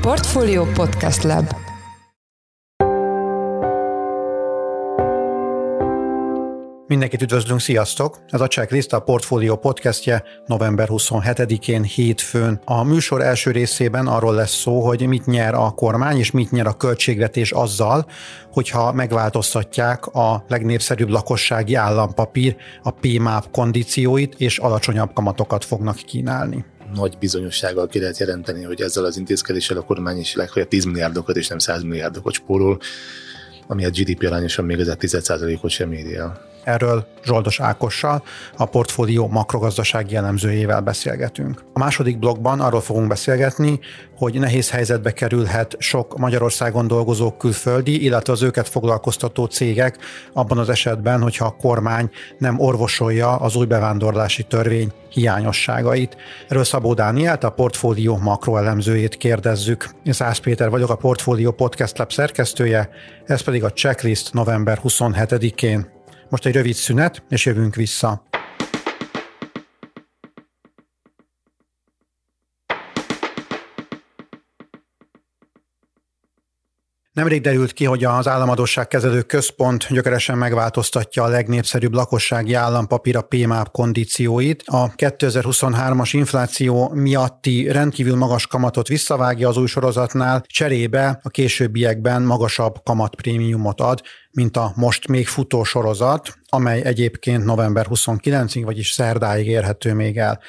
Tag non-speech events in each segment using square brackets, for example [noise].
Portfolio Podcast Lab Mindenkit üdvözlünk, sziasztok! Ez a Checklist a Portfolio podcastje november 27-én hétfőn. A műsor első részében arról lesz szó, hogy mit nyer a kormány és mit nyer a költségvetés azzal, hogyha megváltoztatják a legnépszerűbb lakossági állampapír, a PMAP kondícióit és alacsonyabb kamatokat fognak kínálni nagy bizonyossággal ki lehet jelenteni, hogy ezzel az intézkedéssel a kormány is legfeljebb 10 milliárdokat és nem 100 milliárdokat spórol, ami a GDP arányosan még az 10%-ot sem éri el. Erről Zsoldos Ákossal, a portfólió makrogazdasági jellemzőjével beszélgetünk. A második blogban arról fogunk beszélgetni, hogy nehéz helyzetbe kerülhet sok Magyarországon dolgozó külföldi, illetve az őket foglalkoztató cégek abban az esetben, hogyha a kormány nem orvosolja az új bevándorlási törvény hiányosságait. Erről Szabó Dánielt, a portfólió makroelemzőjét kérdezzük. Én Szász Péter vagyok, a Portfólió Podcast Lab szerkesztője, ez pedig a checklist november 27-én. Most egy rövid szünet, és jövünk vissza. Nemrég derült ki, hogy az államadóságkezelő központ gyökeresen megváltoztatja a legnépszerűbb lakossági állampapír a PMAP kondícióit. A 2023-as infláció miatti rendkívül magas kamatot visszavágja az új sorozatnál, cserébe a későbbiekben magasabb kamatprémiumot ad, mint a most még futó sorozat, amely egyébként november 29-ig, vagyis szerdáig érhető még el.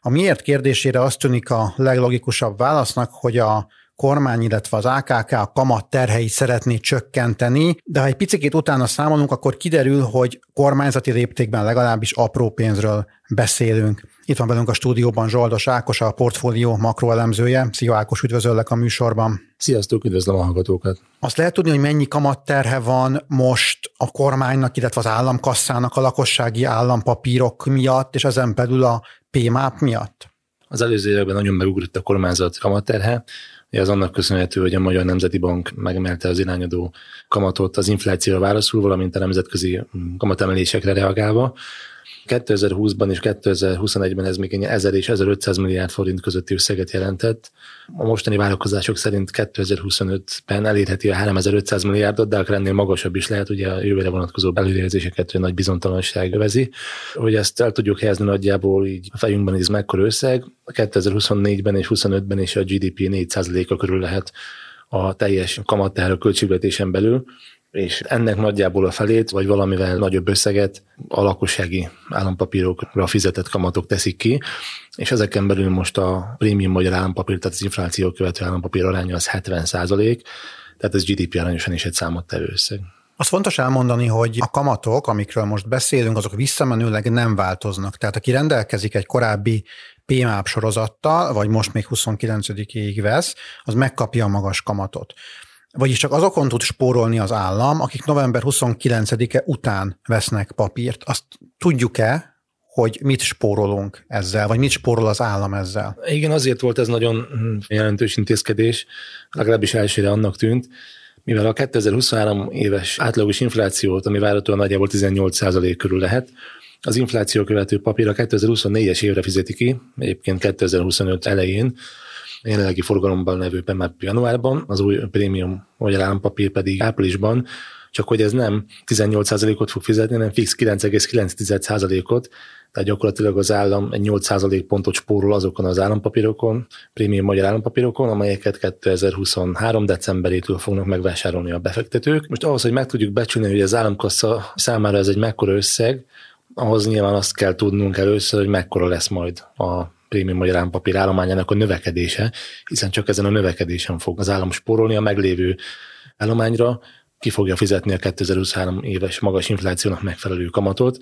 A miért kérdésére azt tűnik a leglogikusabb válasznak, hogy a kormány, illetve az AKK a kamat terheit szeretné csökkenteni, de ha egy picit utána számolunk, akkor kiderül, hogy kormányzati léptékben legalábbis apró pénzről beszélünk. Itt van velünk a stúdióban Zsoldos Ákos, a portfólió makroelemzője. Szia Ákos, üdvözöllek a műsorban. Sziasztok, üdvözlöm a hallgatókat. Azt lehet tudni, hogy mennyi kamatterhe van most a kormánynak, illetve az államkasszának a lakossági állampapírok miatt, és ezen belül a PMAP miatt? Az előző években nagyon megugrott a kormányzat kamatterhe, ez annak köszönhető, hogy a Magyar Nemzeti Bank megemelte az irányadó kamatot az inflációra válaszul, valamint a nemzetközi kamatemelésekre reagálva. 2020-ban és 2021-ben ez még 1000 és 1500 milliárd forint közötti összeget jelentett. A mostani várakozások szerint 2025-ben elérheti a 3500 milliárdot, de akár ennél magasabb is lehet, ugye a jövőre vonatkozó előrejelzéseket nagy bizonytalanság övezi. Hogy ezt el tudjuk helyezni nagyjából így a fejünkben, ez mekkora összeg, 2024-ben és 25-ben is a GDP 4%-a körül lehet a teljes kamatteher a költségvetésen belül, és ennek nagyjából a felét, vagy valamivel nagyobb összeget a lakossági állampapírokra fizetett kamatok teszik ki, és ezeken belül most a prémium magyar állampapír, tehát az infláció követő állampapír aránya az 70 százalék, tehát ez GDP arányosan is egy számottevő összeg. Azt fontos elmondani, hogy a kamatok, amikről most beszélünk, azok visszamenőleg nem változnak. Tehát aki rendelkezik egy korábbi PMAP sorozattal, vagy most még 29-ig vesz, az megkapja a magas kamatot. Vagyis csak azokon tud spórolni az állam, akik november 29-e után vesznek papírt. Azt tudjuk-e, hogy mit spórolunk ezzel, vagy mit spórol az állam ezzel? Igen, azért volt ez nagyon jelentős intézkedés, legalábbis elsőre annak tűnt, mivel a 2023 éves átlagos inflációt, ami várhatóan nagyjából 18% körül lehet, az infláció követő papír a 2024-es évre fizeti ki, egyébként 2025 elején, jelenlegi forgalomban levő már januárban, az új prémium magyar állampapír pedig áprilisban, csak hogy ez nem 18%-ot fog fizetni, hanem fix 9,9%-ot, tehát gyakorlatilag az állam egy 8% pontot spórol azokon az állampapírokon, prémium magyar állampapírokon, amelyeket 2023. decemberétől fognak megvásárolni a befektetők. Most ahhoz, hogy meg tudjuk becsülni, hogy az államkassa számára ez egy mekkora összeg, ahhoz nyilván azt kell tudnunk először, hogy mekkora lesz majd a prémium magyar állampapír állományának a növekedése, hiszen csak ezen a növekedésen fog az állam spórolni a meglévő állományra, ki fogja fizetni a 2023 éves magas inflációnak megfelelő kamatot.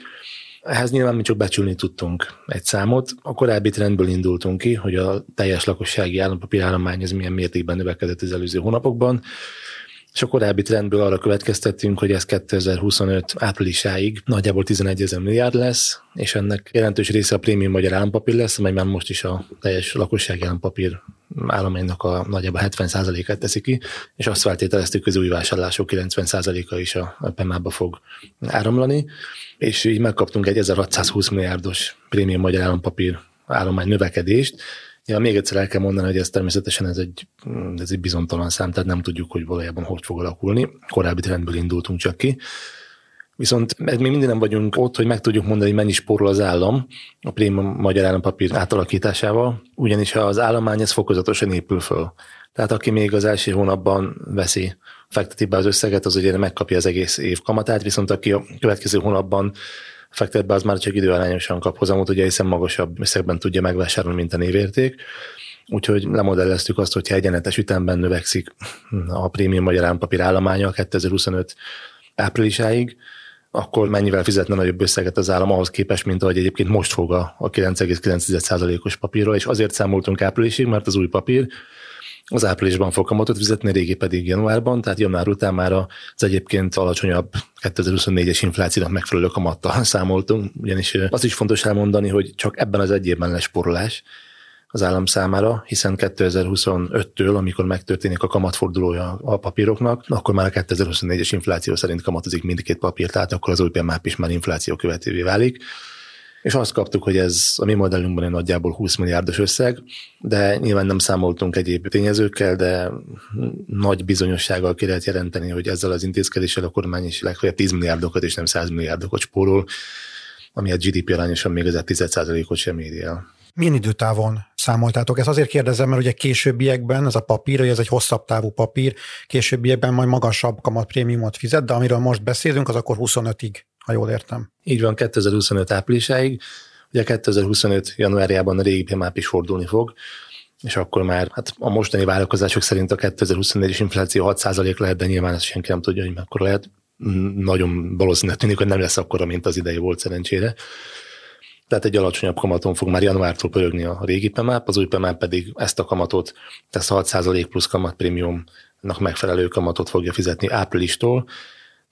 Ehhez nyilván mi csak becsülni tudtunk egy számot. A korábbi trendből indultunk ki, hogy a teljes lakossági állampapír állomány ez milyen mértékben növekedett az előző hónapokban és a korábbi trendből arra következtettünk, hogy ez 2025 áprilisáig nagyjából 11 ezer milliárd lesz, és ennek jelentős része a prémium magyar állampapír lesz, amely már most is a teljes lakossági állampapír állománynak a nagyjából 70%-át teszi ki, és azt feltételeztük, hogy az új vásárlások 90%-a is a PEMA-ba fog áramlani, és így megkaptunk egy 1620 milliárdos prémium magyar állampapír állomány növekedést, Ja, még egyszer el kell mondani, hogy ez természetesen ez egy, ez egy bizonytalan szám, tehát nem tudjuk, hogy valójában hogy fog alakulni. Korábbi trendből indultunk csak ki. Viszont még mindig nem vagyunk ott, hogy meg tudjuk mondani, hogy mennyi spórol az állam a prémium magyar állampapír átalakításával, ugyanis az állomány ez fokozatosan épül föl. Tehát aki még az első hónapban veszi, fekteti be az összeget, az ugye megkapja az egész év kamatát, viszont aki a következő hónapban fektet be, az már csak időarányosan kap hozamot, ugye hiszen magasabb összegben tudja megvásárolni, mint a névérték. Úgyhogy lemodelleztük azt, hogyha egyenetes ütemben növekszik a prémium magyar állampapír állománya 2025 áprilisáig, akkor mennyivel fizetne nagyobb összeget az állam ahhoz képest, mint ahogy egyébként most fog a 9,9%-os papírról, és azért számoltunk áprilisig, mert az új papír az áprilisban fog kamatot fizetni, régi pedig januárban, tehát január után már az egyébként alacsonyabb 2024-es inflációnak megfelelő kamattal [laughs] számoltunk, ugyanis az is fontos elmondani, hogy csak ebben az egy évben lesz sporolás, az állam számára, hiszen 2025-től, amikor megtörténik a kamatfordulója a papíroknak, akkor már a 2024-es infláció szerint kamatozik mindkét papír, tehát akkor az új PMAP is már infláció követővé válik. És azt kaptuk, hogy ez a mi modellünkben egy nagyjából 20 milliárdos összeg, de nyilván nem számoltunk egyéb tényezőkkel, de nagy bizonyossággal ki lehet jelenteni, hogy ezzel az intézkedéssel a kormány is legfeljebb 10 milliárdokat és nem 100 milliárdokat spórol, ami a GDP arányosan még az 10%-ot sem éri el. Milyen időtávon számoltátok? Ezt azért kérdezem, mert ugye későbbiekben ez a papír, hogy ez egy hosszabb távú papír, későbbiekben majd magasabb kamatprémiumot fizet, de amiről most beszélünk, az akkor 25-ig, ha jól értem. Így van, 2025 áprilisáig. Ugye 2025 januárjában a régi PMAP is fordulni fog, és akkor már hát a mostani várakozások szerint a 2024-es infláció 6% lehet, de nyilván ezt senki nem tudja, hogy mekkora lehet. Nagyon valószínűleg tűnik, hogy nem lesz akkora, mint az idei volt szerencsére tehát egy alacsonyabb kamaton fog már januártól pörögni a régi PEMAP, az új PEMAP pedig ezt a kamatot, ezt a 6% plusz kamat prémiumnak megfelelő kamatot fogja fizetni áprilistól,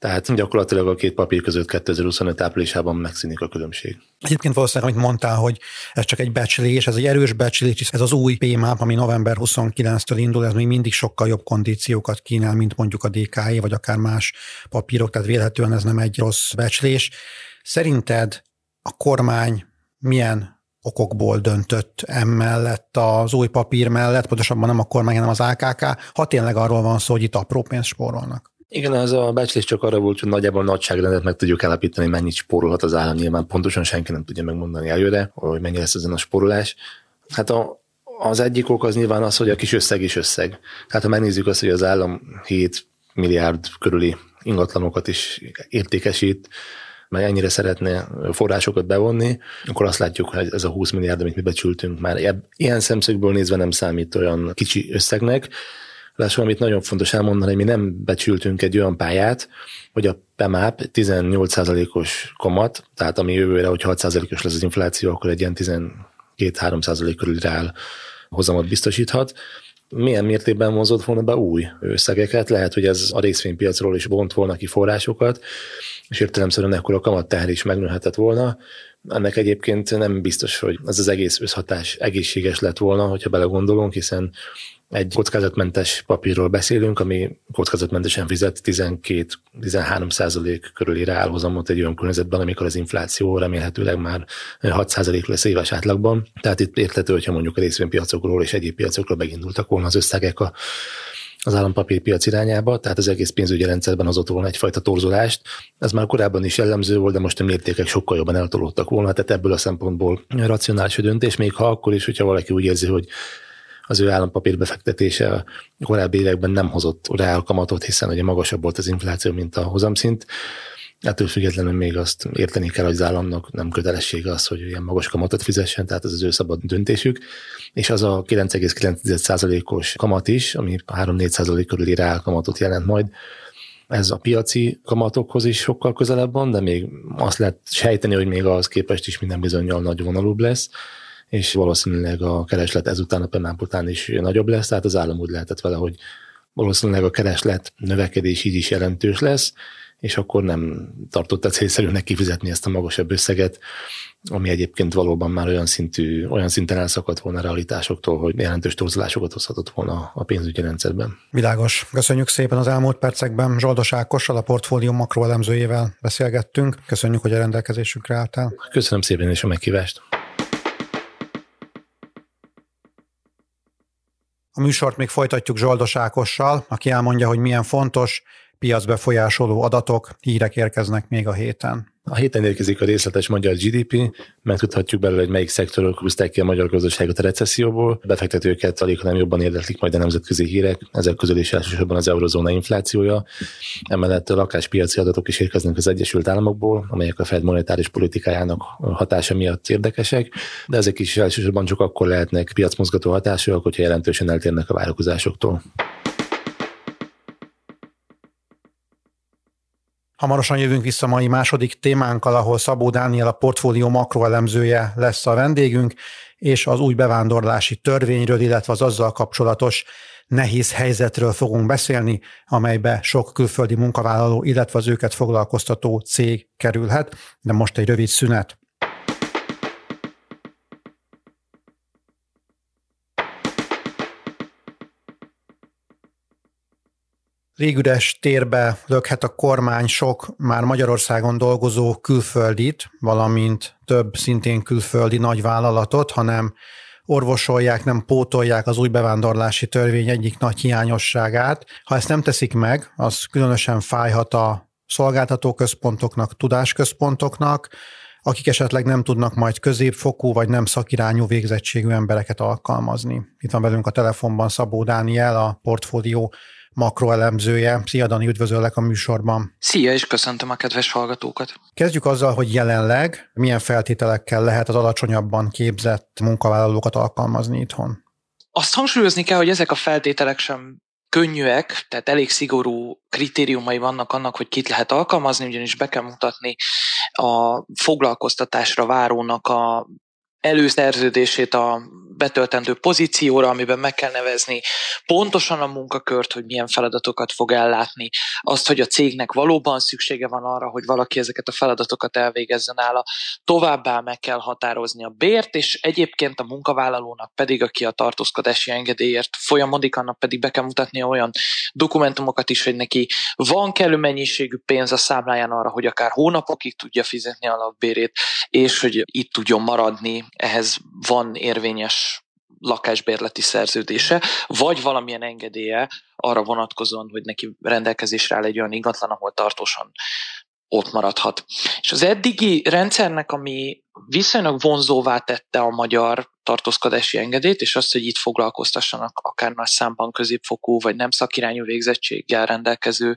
tehát gyakorlatilag a két papír között 2025 áprilisában megszűnik a különbség. Egyébként valószínűleg, amit mondtál, hogy ez csak egy becslés, ez egy erős becslés, ez az új PMAP, ami november 29-től indul, ez még mindig sokkal jobb kondíciókat kínál, mint mondjuk a DKI, vagy akár más papírok, tehát vélhetően ez nem egy rossz becslés. Szerinted a kormány milyen okokból döntött emellett az új papír mellett, pontosabban nem a kormány, hanem az AKK, ha tényleg arról van szó, hogy itt apró pénzt spórolnak. Igen, ez a becslés csak arra volt, hogy nagyjából nagyságrendet meg tudjuk állapítani, mennyit spórolhat az állam. Nyilván pontosan senki nem tudja megmondani előre, hogy mennyi lesz ezen a spórolás. Hát a, az egyik ok az nyilván az, hogy a kis összeg is összeg. Hát ha megnézzük azt, hogy az állam 7 milliárd körüli ingatlanokat is értékesít, meg ennyire szeretne forrásokat bevonni, akkor azt látjuk, hogy ez a 20 milliárd, amit mi becsültünk már ilyen szemszögből nézve nem számít olyan kicsi összegnek, Lássuk, amit nagyon fontos elmondani, mi nem becsültünk egy olyan pályát, hogy a PEMAP 18%-os kamat, tehát ami jövőre, hogy 6%-os lesz az infláció, akkor egy ilyen 12-3% körül reál hozamot biztosíthat. Milyen mértékben mozott volna be új összegeket? Lehet, hogy ez a részvénypiacról is vont volna ki forrásokat, és értelemszerűen ekkor a kamatteher is megnőhetett volna. Ennek egyébként nem biztos, hogy ez az egész összhatás egészséges lett volna, hogyha belegondolunk, hiszen egy kockázatmentes papírról beszélünk, ami kockázatmentesen fizet 12-13 százalék körüli reálhozamot egy olyan környezetben, amikor az infláció remélhetőleg már 6 százalék lesz éves átlagban. Tehát itt érthető, hogyha mondjuk a részvénypiacokról és egyéb piacokról megindultak volna az összegek a az állampapírpiac irányába, tehát az egész pénzügyi rendszerben hozott volna egyfajta torzulást. Ez már korábban is jellemző volt, de most a mértékek sokkal jobban eltolódtak volna, tehát ebből a szempontból racionális a döntés, még ha akkor is, hogyha valaki úgy érzi, hogy az ő állampapír befektetése a korábbi években nem hozott reál kamatot, hiszen ugye magasabb volt az infláció, mint a hozamszint. Ettől függetlenül még azt érteni kell, hogy az államnak nem kötelessége az, hogy ilyen magas kamatot fizessen, tehát ez az ő szabad döntésük. És az a 9,9%-os kamat is, ami 3-4% körüli reál kamatot jelent majd, ez a piaci kamatokhoz is sokkal közelebb van, de még azt lehet sejteni, hogy még az képest is minden bizonyal nagy vonalúbb lesz és valószínűleg a kereslet ezután a PEMÁP után is nagyobb lesz, tehát az állam úgy lehetett vele, hogy valószínűleg a kereslet növekedés így is jelentős lesz, és akkor nem tartotta célszerűnek kifizetni ezt a magasabb összeget, ami egyébként valóban már olyan, szintű, olyan szinten elszakadt volna a realitásoktól, hogy jelentős torzulásokat hozhatott volna a pénzügyi rendszerben. Világos. Köszönjük szépen az elmúlt percekben. Zsoldos Ákossal, a portfólió makroelemzőjével beszélgettünk. Köszönjük, hogy a rendelkezésünkre álltál. Köszönöm szépen és a meghívást. A műsort még folytatjuk Zsoldos Ákossal, aki elmondja, hogy milyen fontos, piacbefolyásoló adatok, hírek érkeznek még a héten. A héten érkezik a részletes magyar GDP, megtudhatjuk belőle, hogy melyik szektorok húzták ki a magyar gazdaságot a recesszióból. Befektetőket alig nem jobban érdeklik majd a nemzetközi hírek, ezek közül is elsősorban az eurozóna inflációja. Emellett a lakáspiaci adatok is érkeznek az Egyesült Államokból, amelyek a Fed monetáris politikájának hatása miatt érdekesek, de ezek is elsősorban csak akkor lehetnek piacmozgató hatásúak, hogyha jelentősen eltérnek a várakozásoktól. Hamarosan jövünk vissza mai második témánkkal, ahol Szabó Dániel a portfólió makroelemzője lesz a vendégünk, és az új bevándorlási törvényről, illetve az azzal kapcsolatos nehéz helyzetről fogunk beszélni, amelybe sok külföldi munkavállaló, illetve az őket foglalkoztató cég kerülhet, de most egy rövid szünet. Légüres térbe lökhet a kormány sok már Magyarországon dolgozó külföldit, valamint több szintén külföldi nagyvállalatot, hanem orvosolják, nem pótolják az új bevándorlási törvény egyik nagy hiányosságát. Ha ezt nem teszik meg, az különösen fájhat a szolgáltatóközpontoknak, tudásközpontoknak, akik esetleg nem tudnak majd középfokú vagy nem szakirányú végzettségű embereket alkalmazni. Itt van velünk a telefonban Szabó Dániel, a portfólió makroelemzője. Szia Dani, üdvözöllek a műsorban. Szia, és köszöntöm a kedves hallgatókat. Kezdjük azzal, hogy jelenleg milyen feltételekkel lehet az alacsonyabban képzett munkavállalókat alkalmazni itthon. Azt hangsúlyozni kell, hogy ezek a feltételek sem könnyűek, tehát elég szigorú kritériumai vannak annak, hogy kit lehet alkalmazni, ugyanis be kell mutatni a foglalkoztatásra várónak a előszerződését a betöltendő pozícióra, amiben meg kell nevezni pontosan a munkakört, hogy milyen feladatokat fog ellátni, azt, hogy a cégnek valóban szüksége van arra, hogy valaki ezeket a feladatokat elvégezzen nála, továbbá meg kell határozni a bért, és egyébként a munkavállalónak pedig, aki a tartózkodási engedélyért folyamodik, annak pedig be kell mutatni olyan dokumentumokat is, hogy neki van kellő mennyiségű pénz a számláján arra, hogy akár hónapokig tudja fizetni a lakbérét, és hogy itt tudjon maradni, ehhez van érvényes lakásbérleti szerződése, vagy valamilyen engedélye arra vonatkozóan, hogy neki rendelkezésre áll egy olyan ingatlan, ahol tartósan ott maradhat. És az eddigi rendszernek, ami viszonylag vonzóvá tette a magyar tartózkodási engedélyt, és azt, hogy itt foglalkoztassanak akár nagy számban középfokú vagy nem szakirányú végzettséggel rendelkező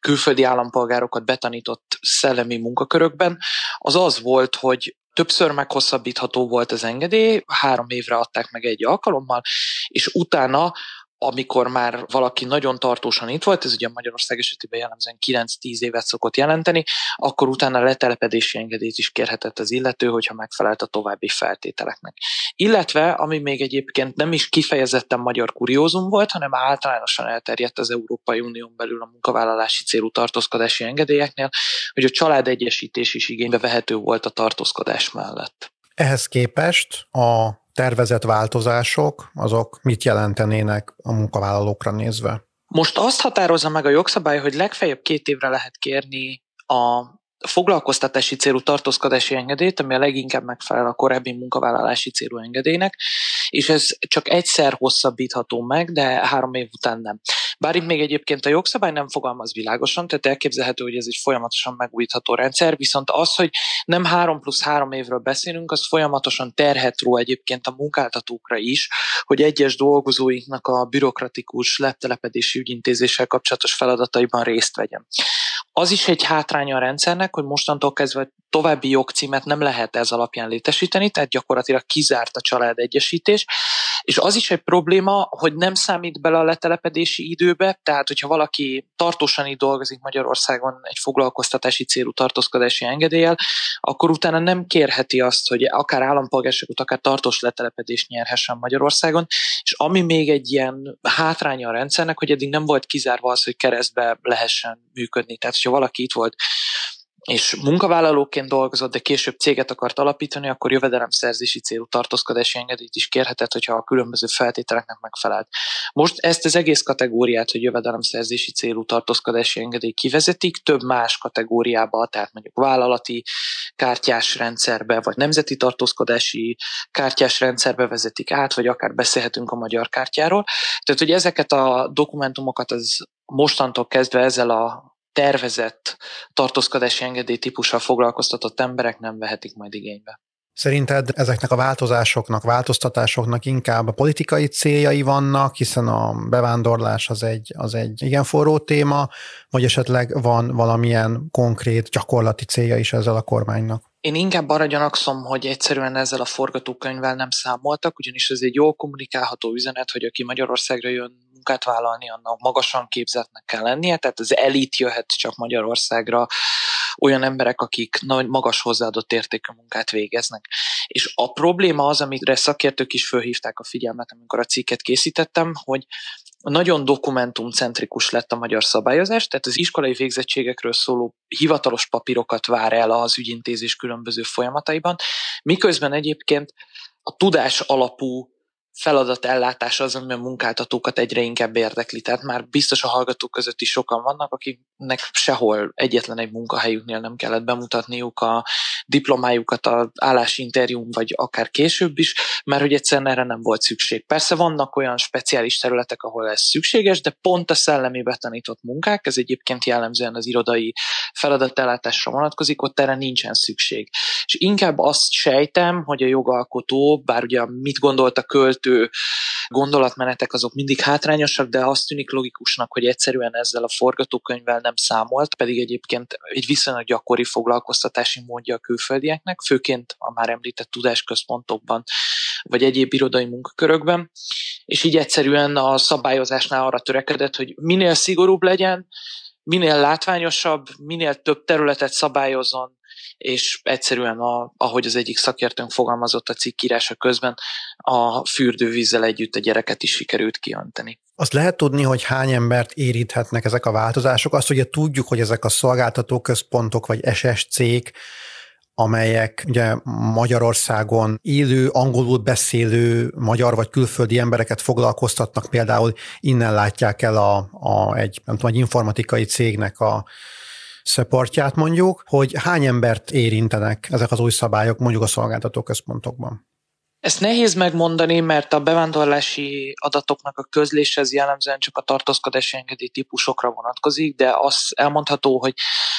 külföldi állampolgárokat betanított szellemi munkakörökben, az az volt, hogy többször meghosszabbítható volt az engedély, három évre adták meg egy alkalommal, és utána amikor már valaki nagyon tartósan itt volt, ez ugye Magyarország esetében jellemzően 9-10 évet szokott jelenteni, akkor utána letelepedési engedélyt is kérhetett az illető, hogyha megfelelt a további feltételeknek. Illetve, ami még egyébként nem is kifejezetten magyar kuriózum volt, hanem általánosan elterjedt az Európai Unión belül a munkavállalási célú tartózkodási engedélyeknél, hogy a családegyesítés is igénybe vehető volt a tartózkodás mellett. Ehhez képest a tervezett változások, azok mit jelentenének a munkavállalókra nézve? Most azt határozza meg a jogszabály, hogy legfeljebb két évre lehet kérni a foglalkoztatási célú tartózkodási engedélyt, ami a leginkább megfelel a korábbi munkavállalási célú engedélynek, és ez csak egyszer hosszabbítható meg, de három év után nem. Bár itt még egyébként a jogszabály nem fogalmaz világosan, tehát elképzelhető, hogy ez egy folyamatosan megújítható rendszer, viszont az, hogy nem három plusz három évről beszélünk, az folyamatosan terhet ró egyébként a munkáltatókra is, hogy egyes dolgozóinknak a bürokratikus leptelepedési ügyintézéssel kapcsolatos feladataiban részt vegyen. Az is egy hátránya a rendszernek, hogy mostantól kezdve további jogcímet nem lehet ez alapján létesíteni, tehát gyakorlatilag kizárt a családegyesítés, és az is egy probléma, hogy nem számít bele a letelepedési időbe, tehát hogyha valaki tartósan itt dolgozik Magyarországon egy foglalkoztatási célú tartózkodási engedéllyel, akkor utána nem kérheti azt, hogy akár állampolgárságot, akár tartós letelepedést nyerhessen Magyarországon, és ami még egy ilyen hátránya a rendszernek, hogy eddig nem volt kizárva az, hogy keresztbe lehessen működni. Tehát, hogyha valaki itt volt és munkavállalóként dolgozott, de később céget akart alapítani, akkor jövedelemszerzési célú tartózkodási engedélyt is kérhetett, hogyha a különböző feltételeknek megfelelt. Most ezt az egész kategóriát, hogy jövedelemszerzési célú tartózkodási engedély kivezetik, több más kategóriába, tehát mondjuk vállalati kártyás rendszerbe, vagy nemzeti tartózkodási kártyás rendszerbe vezetik át, vagy akár beszélhetünk a magyar kártyáról. Tehát, hogy ezeket a dokumentumokat az mostantól kezdve ezzel a tervezett tartózkodási engedély típussal foglalkoztatott emberek nem vehetik majd igénybe. Szerinted ezeknek a változásoknak, változtatásoknak inkább a politikai céljai vannak, hiszen a bevándorlás az egy, az egy igen forró téma, vagy esetleg van valamilyen konkrét gyakorlati célja is ezzel a kormánynak? Én inkább arra gyanakszom, hogy egyszerűen ezzel a forgatókönyvvel nem számoltak, ugyanis ez egy jól kommunikálható üzenet, hogy aki Magyarországra jön munkát vállalni, annak magasan képzetnek kell lennie, tehát az elit jöhet csak Magyarországra, olyan emberek, akik nagy, magas hozzáadott értékű munkát végeznek. És a probléma az, amire szakértők is fölhívták a figyelmet, amikor a cikket készítettem, hogy nagyon dokumentumcentrikus lett a magyar szabályozás, tehát az iskolai végzettségekről szóló hivatalos papírokat vár el az ügyintézés különböző folyamataiban, miközben egyébként a tudás alapú feladatellátás az, ami a munkáltatókat egyre inkább érdekli. Tehát már biztos a hallgatók között is sokan vannak, akiknek sehol egyetlen egy munkahelyüknél nem kellett bemutatniuk a diplomájukat a állásinterjún, vagy akár később is, mert hogy egyszerűen erre nem volt szükség. Persze vannak olyan speciális területek, ahol ez szükséges, de pont a szellemi betanított munkák, ez egyébként jellemzően az irodai feladatellátásra vonatkozik, ott erre nincsen szükség. És inkább azt sejtem, hogy a jogalkotó, bár ugye mit gondolt a költ vezető gondolatmenetek azok mindig hátrányosak, de azt tűnik logikusnak, hogy egyszerűen ezzel a forgatókönyvvel nem számolt, pedig egyébként egy viszonylag gyakori foglalkoztatási módja a külföldieknek, főként a már említett tudásközpontokban vagy egyéb irodai munkakörökben, és így egyszerűen a szabályozásnál arra törekedett, hogy minél szigorúbb legyen, minél látványosabb, minél több területet szabályozon, és egyszerűen, a, ahogy az egyik szakértőnk fogalmazott a cikkírása közben, a fürdővízzel együtt a gyereket is sikerült kiönteni. Azt lehet tudni, hogy hány embert érinthetnek ezek a változások? Azt ugye tudjuk, hogy ezek a szolgáltató központok vagy SSC-k, amelyek ugye Magyarországon élő, angolul beszélő magyar vagy külföldi embereket foglalkoztatnak, például innen látják el a, a egy, nem tudom, egy informatikai cégnek a szöportját mondjuk, hogy hány embert érintenek ezek az új szabályok mondjuk a szolgáltató központokban? Ezt nehéz megmondani, mert a bevándorlási adatoknak a közlése ez jellemzően csak a tartózkodási engedély típusokra vonatkozik, de az elmondható, hogy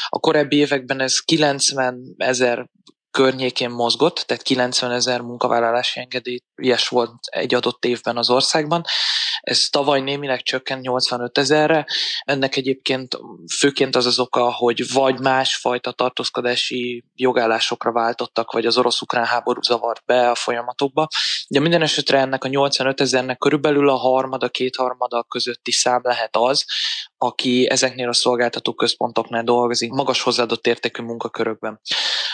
a korábbi években ez 90 ezer környékén mozgott, tehát 90 ezer munkavállalási engedélyes volt egy adott évben az országban. Ez tavaly némileg csökkent 85 ezerre. Ennek egyébként főként az az oka, hogy vagy másfajta tartózkodási jogállásokra váltottak, vagy az orosz-ukrán háború zavart be a folyamatokba. De minden esetre ennek a 85 ezernek körülbelül a harmada, kétharmada közötti szám lehet az, aki ezeknél a szolgáltató központoknál dolgozik, magas hozzáadott értékű munkakörökben.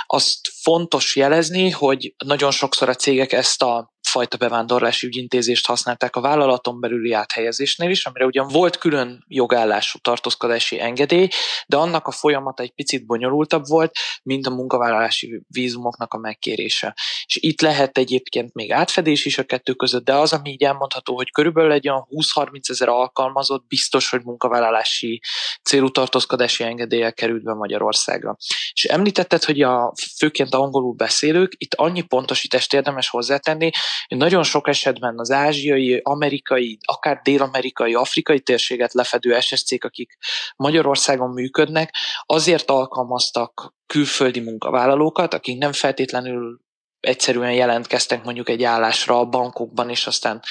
Azt fontos jelezni, hogy nagyon sokszor a cégek ezt a fajta bevándorlási ügyintézést használták a vállalaton belüli áthelyezésnél is, amire ugyan volt külön jogállású tartózkodási engedély, de annak a folyamata egy picit bonyolultabb volt, mint a munkavállalási vízumoknak a megkérése. És itt lehet egyébként még átfedés is a kettő között, de az, ami így elmondható, hogy körülbelül egy olyan 20-30 ezer alkalmazott biztos, hogy munkavállalási célú tartózkodási engedéllyel került be Magyarországra. És említetted, hogy a főként angolul beszélők, itt annyi pontosítást érdemes hozzátenni, nagyon sok esetben az ázsiai, amerikai, akár dél-amerikai, afrikai térséget lefedő SSC-k, akik Magyarországon működnek, azért alkalmaztak külföldi munkavállalókat, akik nem feltétlenül egyszerűen jelentkeztek mondjuk egy állásra a bankokban, és aztán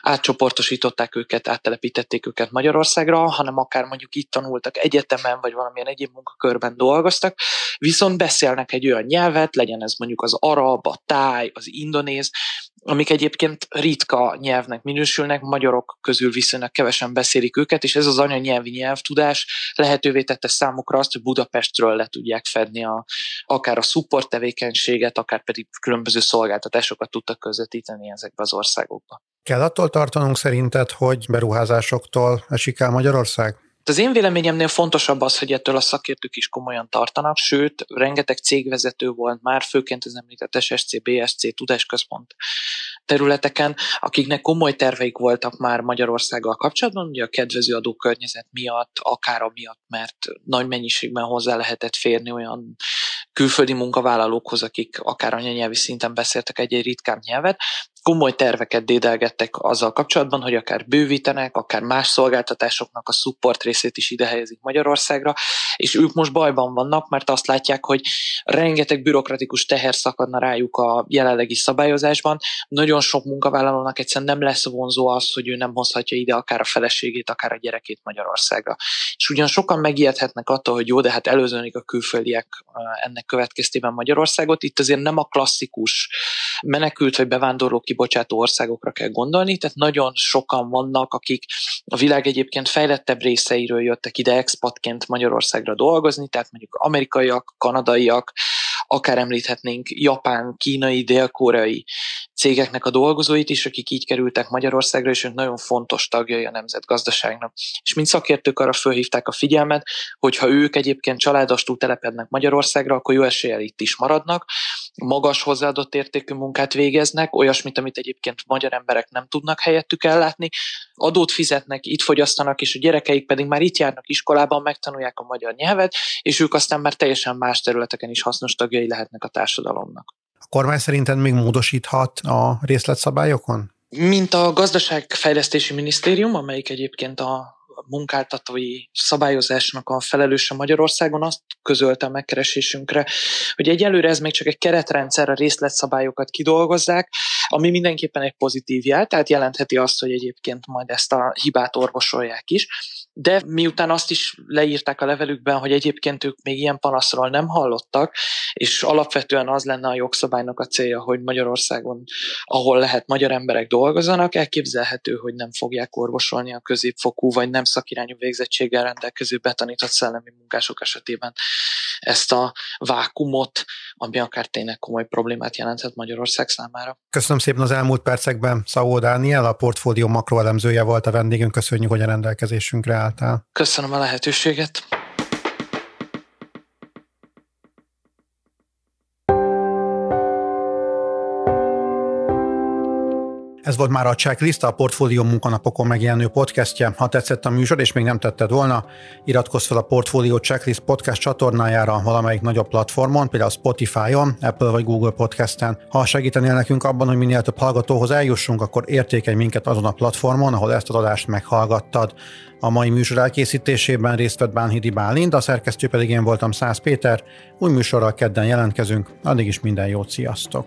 átcsoportosították őket, áttelepítették őket Magyarországra, hanem akár mondjuk itt tanultak egyetemen, vagy valamilyen egyéb munkakörben dolgoztak, viszont beszélnek egy olyan nyelvet, legyen ez mondjuk az arab, a táj, az indonéz, amik egyébként ritka nyelvnek minősülnek, magyarok közül viszonylag kevesen beszélik őket, és ez az anyanyelvi nyelvtudás lehetővé tette számukra azt, hogy Budapestről le tudják fedni a, akár a support tevékenységet, akár pedig különböző szolgáltatásokat tudtak közvetíteni ezekbe az országokba. Kell attól tartanunk szerinted, hogy beruházásoktól esik el Magyarország? Az én véleményemnél fontosabb az, hogy ettől a szakértők is komolyan tartanak, sőt, rengeteg cégvezető volt már, főként az említett SSC, BSC, Tudásközpont területeken, akiknek komoly terveik voltak már Magyarországgal kapcsolatban, ugye a kedvező adókörnyezet miatt, akár amiatt, mert nagy mennyiségben hozzá lehetett férni olyan külföldi munkavállalókhoz, akik akár anyanyelvi szinten beszéltek egy-egy ritkább nyelvet, komoly terveket dédelgettek azzal kapcsolatban, hogy akár bővítenek, akár más szolgáltatásoknak a support részét is ide helyezik Magyarországra, és ők most bajban vannak, mert azt látják, hogy rengeteg bürokratikus teher szakadna rájuk a jelenlegi szabályozásban. Nagyon sok munkavállalónak egyszerűen nem lesz vonzó az, hogy ő nem hozhatja ide akár a feleségét, akár a gyerekét Magyarországra. És ugyan sokan megijedhetnek attól, hogy jó, de hát előzőnik a külföldiek ennek következtében Magyarországot. Itt azért nem a klasszikus menekült vagy bevándorló kibocsátó országokra kell gondolni, tehát nagyon sokan vannak, akik a világ egyébként fejlettebb részeiről jöttek ide expatként Magyarországra dolgozni, tehát mondjuk amerikaiak, kanadaiak, akár említhetnénk japán, kínai, dél-koreai cégeknek a dolgozóit is, akik így kerültek Magyarországra, és ők nagyon fontos tagjai a nemzetgazdaságnak. És mint szakértők arra fölhívták a figyelmet, hogy ha ők egyébként családostú telepednek Magyarországra, akkor jó eséllyel itt is maradnak, magas hozzáadott értékű munkát végeznek, olyasmit, amit egyébként magyar emberek nem tudnak helyettük ellátni, adót fizetnek, itt fogyasztanak, és a gyerekeik pedig már itt járnak iskolában, megtanulják a magyar nyelvet, és ők aztán már teljesen más területeken is hasznos tagjai lehetnek a társadalomnak. A kormány szerinted még módosíthat a részletszabályokon? Mint a Gazdaságfejlesztési Minisztérium, amelyik egyébként a munkáltatói szabályozásnak a felelőse Magyarországon azt közölte a megkeresésünkre, hogy egyelőre ez még csak egy keretrendszer, a részletszabályokat kidolgozzák, ami mindenképpen egy pozitív jel, tehát jelentheti azt, hogy egyébként majd ezt a hibát orvosolják is de miután azt is leírták a levelükben, hogy egyébként ők még ilyen panaszról nem hallottak, és alapvetően az lenne a jogszabálynak a célja, hogy Magyarországon, ahol lehet magyar emberek dolgozzanak, elképzelhető, hogy nem fogják orvosolni a középfokú vagy nem szakirányú végzettséggel rendelkező betanított szellemi munkások esetében ezt a vákumot, ami akár tényleg komoly problémát jelenthet Magyarország számára. Köszönöm szépen az elmúlt percekben. Szavó Dániel, a portfólió makroelemzője volt a vendégünk. Köszönjük, hogy a rendelkezésünkre álltál. Köszönöm a lehetőséget. Ez volt már a checklist, a Portfólió munkanapokon megjelenő podcastje. Ha tetszett a műsor, és még nem tetted volna, iratkozz fel a Portfólió Checklist podcast csatornájára valamelyik nagyobb platformon, például Spotify-on, Apple vagy Google podcasten. Ha segítenél nekünk abban, hogy minél több hallgatóhoz eljussunk, akkor értékelj minket azon a platformon, ahol ezt az adást meghallgattad. A mai műsor elkészítésében részt vett Bánhidi Bálint, a szerkesztő pedig én voltam Szász Péter. Új műsorral kedden jelentkezünk, addig is minden jót, sziasztok!